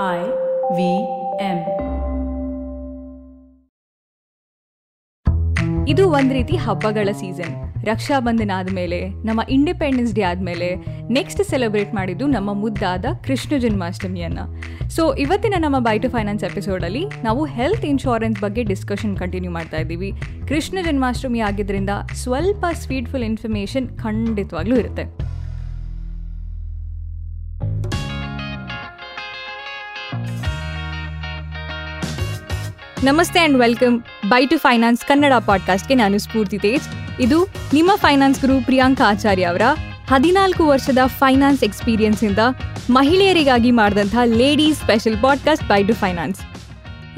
I V M. ಇದು ಒಂದ್ ರೀತಿ ಹಬ್ಬಗಳ ಸೀಸನ್ ರಕ್ಷಾ ಬಂಧನ ಆದಮೇಲೆ, ನಮ್ಮ ಇಂಡಿಪೆಂಡೆನ್ಸ್ ಡೇ ಆದಮೇಲೆ ನೆಕ್ಸ್ಟ್ ಸೆಲೆಬ್ರೇಟ್ ಮಾಡಿದ್ದು ನಮ್ಮ ಮುದ್ದಾದ ಕೃಷ್ಣ ಜನ್ಮಾಷ್ಟಮಿಯನ್ನ. ಸೊ ಇವತ್ತಿನ ನಮ್ಮ ಬೈ ಟು ಫೈನಾನ್ಸ್ ಎಪಿಸೋಡಲ್ಲಿ ನಾವು ಹೆಲ್ತ್ ಇನ್ಶೂರೆನ್ಸ್ ಬಗ್ಗೆ ಡಿಸ್ಕಷನ್ ಕಂಟಿನ್ಯೂ ಮಾಡ್ತಾ ಇದ್ದೀವಿ. ಕೃಷ್ಣ ಜನ್ಮಾಷ್ಟಮಿ ಆಗಿದ್ರಿಂದ ಸ್ವಲ್ಪ ಸ್ವೀಟ್ಫುಲ್ ಇನ್ಫಾರ್ಮೇಷನ್ ಖಂಡಿತವಾಗ್ಲೂ ಇರುತ್ತೆ. ನಮಸ್ತೆ and welcome bye to finance Kannada ಪಾಡ್ಕಾಸ್ಟ್ಗೆ ನಾನು ಸ್ಫೂರ್ತಿ ತೇಜ್. ಇದು ನಿಮ್ಮ ಫೈನಾನ್ಸ್ ಗುರು ಪ್ರಿಯಾಂಕಾ ಆಚಾರ್ಯ ಅವರ ಹದಿನಾಲ್ಕು ವರ್ಷದ ಫೈನಾನ್ಸ್ ಎಕ್ಸ್ಪೀರಿಯನ್ಸ್ ಇಂದ ಮಹಿಳೆಯರಿಗಾಗಿ ಮಾಡಿದಂಥ ladies special podcast bye to finance.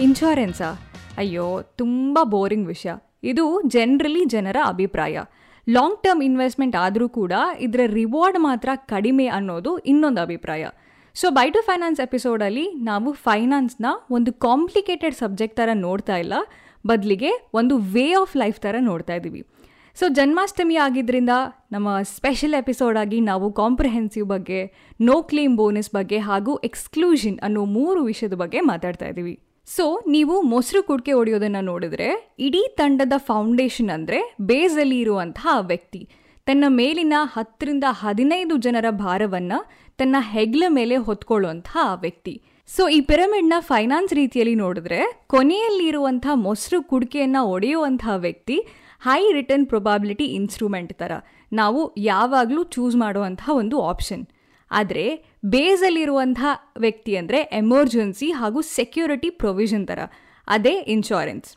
ಇನ್ಶೂರೆನ್ಸಾ ಅಯ್ಯೋ, ತುಂಬ ಬೋರಿಂಗ್ ವಿಷಯ. ಇದು ಜನರಲಿ ಜನರ ಅಭಿಪ್ರಾಯ. ಲಾಂಗ್ ಟರ್ಮ್ ಇನ್ವೆಸ್ಟ್ಮೆಂಟ್ ಆದರೂ ಕೂಡ ಇದರ ರಿವಾರ್ಡ್ ಮಾತ್ರ ಕಡಿಮೆ ಅನ್ನೋದು ಇನ್ನೊಂದು ಅಭಿಪ್ರಾಯ. ಸೊ ಬೈ ಟು ಫೈನಾನ್ಸ್ ಎಪಿಸೋಡಲ್ಲಿ ನಾವು ಫೈನಾನ್ಸ್ನ ಒಂದು ಕಾಂಪ್ಲಿಕೇಟೆಡ್ ಸಬ್ಜೆಕ್ಟ್ ಥರ ನೋಡ್ತಾ ಇಲ್ಲ. ಬದಲಿಗೆ ಒಂದು ವೇ ಆಫ್ ಲೈಫ್ ಥರ ನೋಡ್ತಾ ಇದ್ದೀವಿ ಸೊ ಜನ್ಮಾಷ್ಟಮಿ ಆಗಿದ್ದರಿಂದ ನಮ್ಮ ಸ್ಪೆಷಲ್ ಎಪಿಸೋಡ್ ಆಗಿ ನಾವು ಕಾಂಪ್ರಿಹೆನ್ಸಿವ್ ಬಗ್ಗೆ ನೋ ಕ್ಲೇಮ್ ಬೋನಸ್ ಬಗ್ಗೆ ಹಾಗೂ ಎಕ್ಸ್ಕ್ಲೂಷನ್ ಅನ್ನೋ ಮೂರು ವಿಷಯದ ಬಗ್ಗೆ ಮಾತಾಡ್ತಾ ಇದ್ದೀವಿ ಸೊ ನೀವು ಮೊಸರು ಕುಡಿಕೆ ಹೊಡೆಯೋದನ್ನು ನೋಡಿದ್ರೆ, ಇಡೀ ತಂಡದ ಫೌಂಡೇಶನ್ ಅಂದರೆ ಬೇಸಲ್ಲಿ ಇರುವಂತಹ ವ್ಯಕ್ತಿ. ತನ್ನ ಮೇಲಿನ ಹತ್ತರಿಂದ ಹದಿನೈದು ಜನರ ಭಾರವನ್ನು ತನ್ನ ಹೆಗ್ಲ ಮೇಲೆ ಹೊತ್ಕೊಳ್ಳುವಂತಹ ವ್ಯಕ್ತಿ. ಸೊ ಈ ಪಿರಮಿಡ್ನ ಫೈನಾನ್ಸ್ ರೀತಿಯಲ್ಲಿ ನೋಡಿದ್ರೆ, ಕೊನೆಯಲ್ಲಿರುವಂಥ ಮೊಸರು ಕುಡಿಕೆಯನ್ನು ಒಡೆಯುವಂತಹ ವ್ಯಕ್ತಿ ಹೈ ರಿಟರ್ನ್ ಪ್ರೊಬಾಬಿಲಿಟಿ ಇನ್ಸ್ಟ್ರೂಮೆಂಟ್ ಥರ ನಾವು ಯಾವಾಗಲೂ ಚೂಸ್ ಮಾಡುವಂತಹ ಒಂದು ಆಪ್ಷನ್ ಆದರೆ, ಬೇಸಲ್ಲಿರುವಂಥ ವ್ಯಕ್ತಿ ಅಂದರೆ ಎಮರ್ಜೆನ್ಸಿ ಹಾಗೂ ಸೆಕ್ಯೂರಿಟಿ ಪ್ರೊವಿಷನ್ ಥರ ಅದೇ ಇನ್ಶೂರೆನ್ಸ್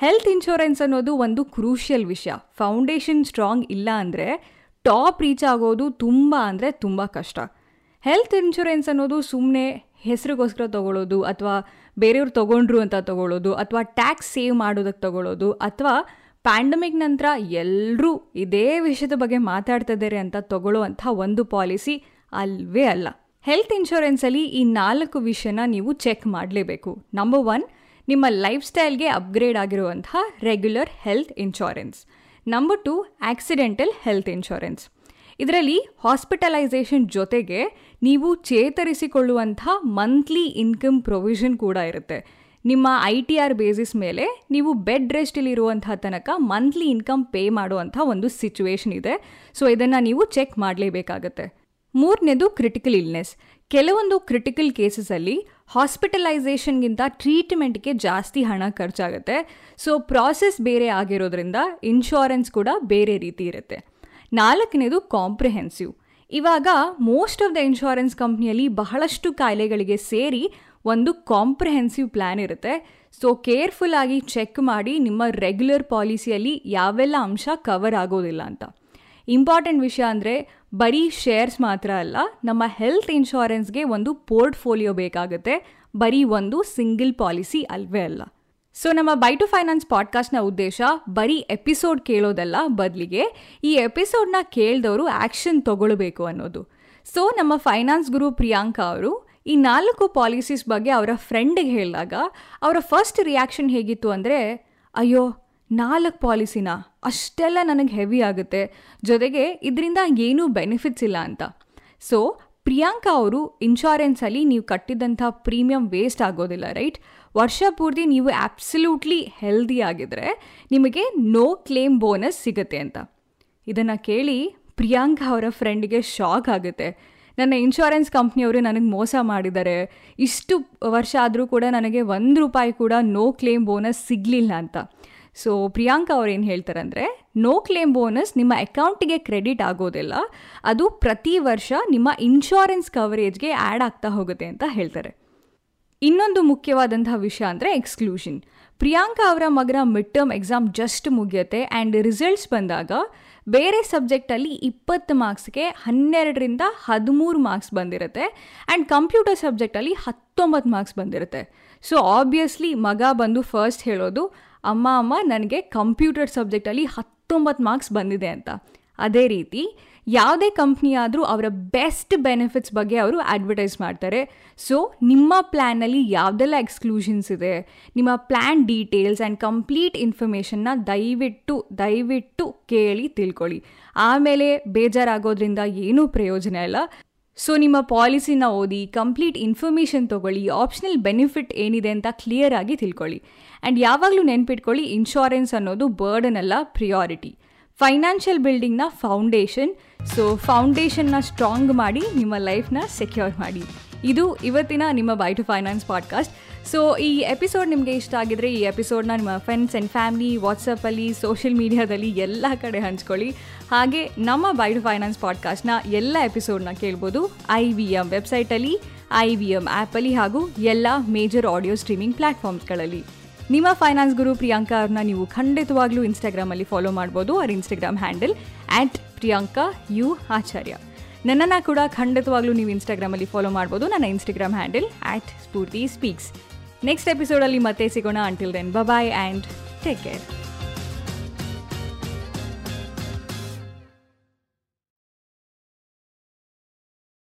ಹೆಲ್ತ್ ಇನ್ಶೂರೆನ್ಸ್ ಅನ್ನೋದು ಒಂದು ಕ್ರೂಷಿಯಲ್ ವಿಷಯ. ಫೌಂಡೇಶನ್ ಸ್ಟ್ರಾಂಗ್ ಇಲ್ಲ ಅಂದರೆ ಟಾಪ್ ರೀಚ್ ಆಗೋದು ತುಂಬ ಅಂದರೆ ತುಂಬ ಕಷ್ಟ. ಹೆಲ್ತ್ ಇನ್ಶೂರೆನ್ಸ್ ಅನ್ನೋದು ಸುಮ್ಮನೆ ಹೆಸರಿಗೋಸ್ಕರ ತೊಗೊಳ್ಳೋದು ಅಥವಾ ಬೇರೆಯವ್ರು ತೊಗೊಂಡ್ರು ಅಂತ ತೊಗೊಳ್ಳೋದು ಅಥವಾ ಟ್ಯಾಕ್ಸ್ ಸೇವ್ ಮಾಡೋದಕ್ಕೆ ತೊಗೊಳ್ಳೋದು ಅಥವಾ ಪ್ಯಾಂಡಮಿಕ್ ನಂತರ ಎಲ್ಲರೂ ಇದೇ ವಿಷಯದ ಬಗ್ಗೆ ಮಾತಾಡ್ತಿದ್ದಾರೆ ಅಂತ ತೊಗೊಳ್ಳುವಂಥ ಒಂದು ಪಾಲಿಸಿ ಅಲ್ವೇ ಅಲ್ಲ. ಹೆಲ್ತ್ ಇನ್ಶೂರೆನ್ಸಲ್ಲಿ ಈ ನಾಲ್ಕು ವಿಷಯನ ನೀವು ಚೆಕ್ ಮಾಡಲೇಬೇಕು. ನಂಬರ್ ಒನ್ ನಿಮ್ಮ ಲೈಫ್ ಸ್ಟೈಲ್ಗೆ ಅಪ್ಗ್ರೇಡ್ ಆಗಿರುವಂತಹ regular health insurance number two accidental health insurance ಇದರಲ್ಲಿ ಹಾಸ್ಪಿಟಲೈಸೇಷನ್ ಜೊತೆಗೆ ನೀವು ಚೇತರಿಸಿಕೊಳ್ಳುವಂಥ ಮಂತ್ಲಿ ಇನ್ಕಮ್ ಪ್ರೊವಿಷನ್ ಕೂಡ ಇರುತ್ತೆ. ನಿಮ್ಮ ಐ ಟಿ ಆರ್ ಬೇಸಿಸ್ ಮೇಲೆ ನೀವು ಬೆಡ್ ರೆಸ್ಟಲ್ಲಿರುವಂಥ ತನಕ ಮಂತ್ಲಿ ಇನ್ಕಮ್ ಪೇ ಮಾಡುವಂಥ ಒಂದು ಸಿಚುವೇಶನ್ ಇದೆ. ಸೊ ಇದನ್ನು ನೀವು ಚೆಕ್ ಮಾಡಲೇಬೇಕಾಗತ್ತೆ. ಮೂರನೇದು ಕ್ರಿಟಿಕಲ್ ಇಲ್ನೆಸ್ ಕೆಲವೊಂದು ಕ್ರಿಟಿಕಲ್ ಕೇಸಸಲ್ಲಿ ಹಾಸ್ಪಿಟಲೈಸೇಷನ್ಗಿಂತ ಟ್ರೀಟ್ಮೆಂಟ್ಗೆ ಜಾಸ್ತಿ ಹಣ ಖರ್ಚಾಗುತ್ತೆ. ಸೊ ಪ್ರಾಸೆಸ್ ಬೇರೆ ಆಗಿರೋದ್ರಿಂದ ಇನ್ಶೂರೆನ್ಸ್ ಕೂಡ ಬೇರೆ ರೀತಿ ಇರುತ್ತೆ. ನಾಲ್ಕನೇದು ಕಾಂಪ್ರಿಹೆನ್ಸಿವ್ ಇವಾಗ ಮೋಸ್ಟ್ ಆಫ್ ದ ಇನ್ಶೂರೆನ್ಸ್ ಕಂಪ್ನಿಯಲ್ಲಿ ಬಹಳಷ್ಟು ಕಾಯಿಲೆಗಳಿಗೆ ಸೇರಿ ಒಂದು ಕಾಂಪ್ರಿಹೆನ್ಸಿವ್ ಪ್ಲ್ಯಾನ್ ಇರುತ್ತೆ. ಸೊ ಕೇರ್ಫುಲ್ ಆಗಿ ಚೆಕ್ ಮಾಡಿ ನಿಮ್ಮ ರೆಗ್ಯುಲರ್ ಪಾಲಿಸಿಯಲ್ಲಿ ಯಾವೆಲ್ಲ ಅಂಶ ಕವರ್ ಆಗೋದಿಲ್ಲ ಅಂತ. ಇಂಪಾರ್ಟೆಂಟ್ ವಿಷಯ ಅಂದರೆ ಬರೀ ಶೇರ್ಸ್ ಮಾತ್ರ ಅಲ್ಲ, ನಮ್ಮ ಹೆಲ್ತ್ ಇನ್ಶೂರೆನ್ಸ್ಗೆ ಒಂದು ಪೋರ್ಟ್ಫೋಲಿಯೋ ಬೇಕಾಗುತ್ತೆ. ಬರೀ ಒಂದು ಸಿಂಗಲ್ ಪಾಲಿಸಿ ಅಲ್ವೇ ಅಲ್ಲ. ಸೊ ನಮ್ಮ ಬೈ ಟು ಫೈನಾನ್ಸ್ ಪಾಡ್ಕಾಸ್ಟ್ನ ಉದ್ದೇಶ ಬರೀ ಎಪಿಸೋಡ್ ಕೇಳೋದಲ್ಲ ಬದಲಿಗೆ. ಈ ಎಪಿಸೋಡ್ನ ಕೇಳಿದವರು ಆ್ಯಕ್ಷನ್ ತಗೊಳ್ಬೇಕು ಅನ್ನೋದು. ಸೊ ನಮ್ಮ ಫೈನಾನ್ಸ್ ಗುರು ಪ್ರಿಯಾಂಕಾ ಅವರು ಈ ನಾಲ್ಕು ಪಾಲಿಸೀಸ್ ಬಗ್ಗೆ ಅವರ ಫ್ರೆಂಡಿಗೆ ಹೇಳಿದಾಗ ಅವರ ಫಸ್ಟ್ ರಿಯಾಕ್ಷನ್ ಹೇಗಿತ್ತು ಅಂದರೆ, ಅಯ್ಯೋ, ನಾಲ್ಕು ಪಾಲಿಸಿನ ಅಷ್ಟೆಲ್ಲ ನನಗೆ ಹೆವಿ ಆಗುತ್ತೆ. ಜೊತೆಗೆ ಇದರಿಂದ ಏನೂ ಬೆನಿಫಿಟ್ಸ್ ಇಲ್ಲ ಅಂತ. ಸೊ ಪ್ರಿಯಾಂಕಾ ಅವರು ಇನ್ಶೂರೆನ್ಸಲ್ಲಿ ನೀವು ಕಟ್ಟಿದಂಥ ಪ್ರೀಮಿಯಂ ವೇಸ್ಟ್ ಆಗೋದಿಲ್ಲ ರೈಟ್ ವರ್ಷ ಪೂರ್ತಿ ನೀವು ಆಬ್ಸಲ್ಯೂಟ್ಲಿ ಹೆಲ್ದಿ ಆಗಿದ್ರೆ ನಿಮಗೆ ನೋ ಕ್ಲೇಮ್ ಬೋನಸ್ ಸಿಗುತ್ತೆ ಅಂತ. ಇದನ್ನು ಕೇಳಿ ಪ್ರಿಯಾಂಕ ಅವರ ಫ್ರೆಂಡಿಗೆ ಶಾಕ್ ಆಗುತ್ತೆ. ನನ್ನ ಇನ್ಶೂರೆನ್ಸ್ ಕಂಪ್ನಿಯವರು ನನಗೆ ಮೋಸ ಮಾಡಿದ್ದಾರೆ. ಇಷ್ಟು ವರ್ಷ ಆದರೂ ಕೂಡ ನನಗೆ ಒಂದು ರೂಪಾಯಿ ಕೂಡ ನೋ ಕ್ಲೇಮ್ ಬೋನಸ್ ಸಿಗಲಿಲ್ಲ ಅಂತ. ಸೊ ಪ್ರಿಯಾಂಕಾ ಅವ್ರು ಏನು ಹೇಳ್ತಾರೆ ಅಂದರೆ ನೋ ಕ್ಲೇಮ್ ಬೋನಸ್ ನಿಮ್ಮ ಅಕೌಂಟಿಗೆ ಕ್ರೆಡಿಟ್ ಆಗೋದಿಲ್ಲ. ಅದು ಪ್ರತಿ ವರ್ಷ ನಿಮ್ಮ ಇನ್ಶೂರೆನ್ಸ್ ಕವರೇಜ್ಗೆ ಆ್ಯಡ್ ಆಗ್ತಾ ಹೋಗುತ್ತೆ ಅಂತ ಹೇಳ್ತಾರೆ. ಇನ್ನೊಂದು ಮುಖ್ಯವಾದಂತಹ ವಿಷಯ ಅಂದರೆ ಎಕ್ಸ್ಕ್ಲೂಷನ್ ಪ್ರಿಯಾಂಕಾ ಅವರ ಮಗನ ಮಿಡ್ ಟರ್ಮ್ ಎಕ್ಸಾಮ್ ಜಸ್ಟ್ ಮುಗಿಯುತ್ತೆ ಆ್ಯಂಡ್ ರಿಸಲ್ಟ್ಸ್ ಬಂದಾಗ ಬೇರೆ ಸಬ್ಜೆಕ್ಟಲ್ಲಿ ಇಪ್ಪತ್ತು ಮಾರ್ಕ್ಸ್ಗೆ ಹನ್ನೆರಡರಿಂದ ಹದಿಮೂರು ಮಾರ್ಕ್ಸ್ ಬಂದಿರುತ್ತೆ ಆ್ಯಂಡ್ ಕಂಪ್ಯೂಟರ್ ಸಬ್ಜೆಕ್ಟಲ್ಲಿ ಹತ್ತೊಂಬತ್ತು ಮಾರ್ಕ್ಸ್ ಬಂದಿರುತ್ತೆ. ಸೊ ಆಬ್ವಿಯಸ್ಲಿ ಮಗ ಬಂದು ಫಸ್ಟ್ ಹೇಳೋದು, ಅಮ್ಮ ಅಮ್ಮ, ನನಗೆ ಕಂಪ್ಯೂಟರ್ ಸಬ್ಜೆಕ್ಟಲ್ಲಿ ಹತ್ತೊಂಬತ್ತು ಮಾರ್ಕ್ಸ್ ಬಂದಿದೆ ಅಂತ. ಅದೇ ರೀತಿ ಯಾವುದೇ ಕಂಪ್ನಿ ಆದರೂ ಅವರ ಬೆಸ್ಟ್ ಬೆನಿಫಿಟ್ಸ್ ಬಗ್ಗೆ ಅವರು ಅಡ್ವರ್ಟೈಸ್ ಮಾಡ್ತಾರೆ. ಸೊ ನಿಮ್ಮ ಪ್ಲ್ಯಾನಲ್ಲಿ ಯಾವುದೆಲ್ಲ ಎಕ್ಸ್ಕ್ಲೂಷನ್ಸ್ ಇದೆ, ನಿಮ್ಮ ಪ್ಲ್ಯಾನ್ ಡೀಟೇಲ್ಸ್ ಆ್ಯಂಡ್ ಕಂಪ್ಲೀಟ್ ಇನ್ಫಾರ್ಮೇಷನ್ನ ದಯವಿಟ್ಟು ದಯವಿಟ್ಟು ಕೇಳಿ ತಿಳ್ಕೊಳ್ಳಿ. ಆಮೇಲೆ ಬೇಜಾರಾಗೋದ್ರಿಂದ ಏನೂ ಪ್ರಯೋಜನ ಇಲ್ಲ. ಸೊ ನಿಮ್ಮ ಪಾಲಿಸಿನ ಓದಿ ಕಂಪ್ಲೀಟ್ ಇನ್ಫಾರ್ಮೇಷನ್ ತೊಗೊಳ್ಳಿ ಆಪ್ಷನಲ್ ಬೆನಿಫಿಟ್ ಏನಿದೆ ಅಂತ ಕ್ಲಿಯರ್ ಆಗಿ ತಿಳ್ಕೊಳ್ಳಿ. ಆ್ಯಂಡ್ ಯಾವಾಗಲೂ ನೆನಪಿಟ್ಕೊಳ್ಳಿ ಇನ್ಶೂರೆನ್ಸ್ ಅನ್ನೋದು ಬರ್ಡನ್ ಅಲ್ಲ ಪ್ರಿಯಾರಿಟಿ ಫೈನಾನ್ಷಿಯಲ್ ಬಿಲ್ಡಿಂಗ್ನ ಫೌಂಡೇಶನ್. ಸೊ, ಫೌಂಡೇಶನ್ನ ಸ್ಟ್ರಾಂಗ್ ಮಾಡಿ ನಿಮ್ಮ ಲೈಫ್ನ ಸೆಕ್ಯೂರ್ ಮಾಡಿ. ಇದು ಇವತ್ತಿನ ನಿಮ್ಮ bye to finance podcast. So, ಈ ಎಪಿಸೋಡ್ ನಿಮಗೆ ಇಷ್ಟ ಆಗಿದ್ರೆ ಈ ಎಪಿಸೋಡ್ನ ನಿಮ್ಮ ಫ್ರೆಂಡ್ಸ್ ಆ್ಯಂಡ್ ಫ್ಯಾಮಿಲಿ, ವಾಟ್ಸಪ್ಪಲ್ಲಿ, ಸೋಷಿಯಲ್ ಮೀಡಿಯಾದಲ್ಲಿ ಎಲ್ಲ ಕಡೆ ಹಂಚ್ಕೊಳ್ಳಿ. ಹಾಗೆ ನಮ್ಮ ಬೈ ಟು ಫೈನಾನ್ಸ್ ಪಾಡ್ಕಾಸ್ಟ್ನ ಎಲ್ಲ ಎಪಿಸೋಡ್ನ ಕೇಳ್ಬೋದು ಐ ವಿ ಎಂ ವೆಬ್ಸೈಟಲ್ಲಿ, ಐ ವಿ ಎಂ ಆ್ಯಪಲ್ಲಿ ಹಾಗೂ ಎಲ್ಲ ಮೇಜರ್ ಆಡಿಯೋ ಸ್ಟ್ರೀಮಿಂಗ್ ಪ್ಲ್ಯಾಟ್ಫಾರ್ಮ್ಸ್ಗಳಲ್ಲಿ ನಿಮ್ಮ ಫೈನಾನ್ಸ್ ಗುರು ಪ್ರಿಯಾಂಕಾ ಅವ್ರನ್ನ ನೀವು ಖಂಡಿತವಾಗ್ಲೂ ಇನ್ಸ್ಟಾಗ್ರಾಮಲ್ಲಿ ಫಾಲೋ ಮಾಡ್ಬೋದು. ಅವ್ರ Instagram handle at Priyanka U Acharya. ನನ್ನನ್ನು ಕೂಡ ಖಂಡಿತವಾಗ್ಲೂ ನೀವು ಇನ್ಸ್ಟಾಗ್ರಾಮಲ್ಲಿ ಫಾಲೋ ಮಾಡ್ಬೋದು. ನನ್ನ Instagram handle at Sphoorti speaks next ಎಪಿಸೋಡಲ್ಲಿ ಮತ್ತೆ ಸಿಗೋಣ. Until then bye and take care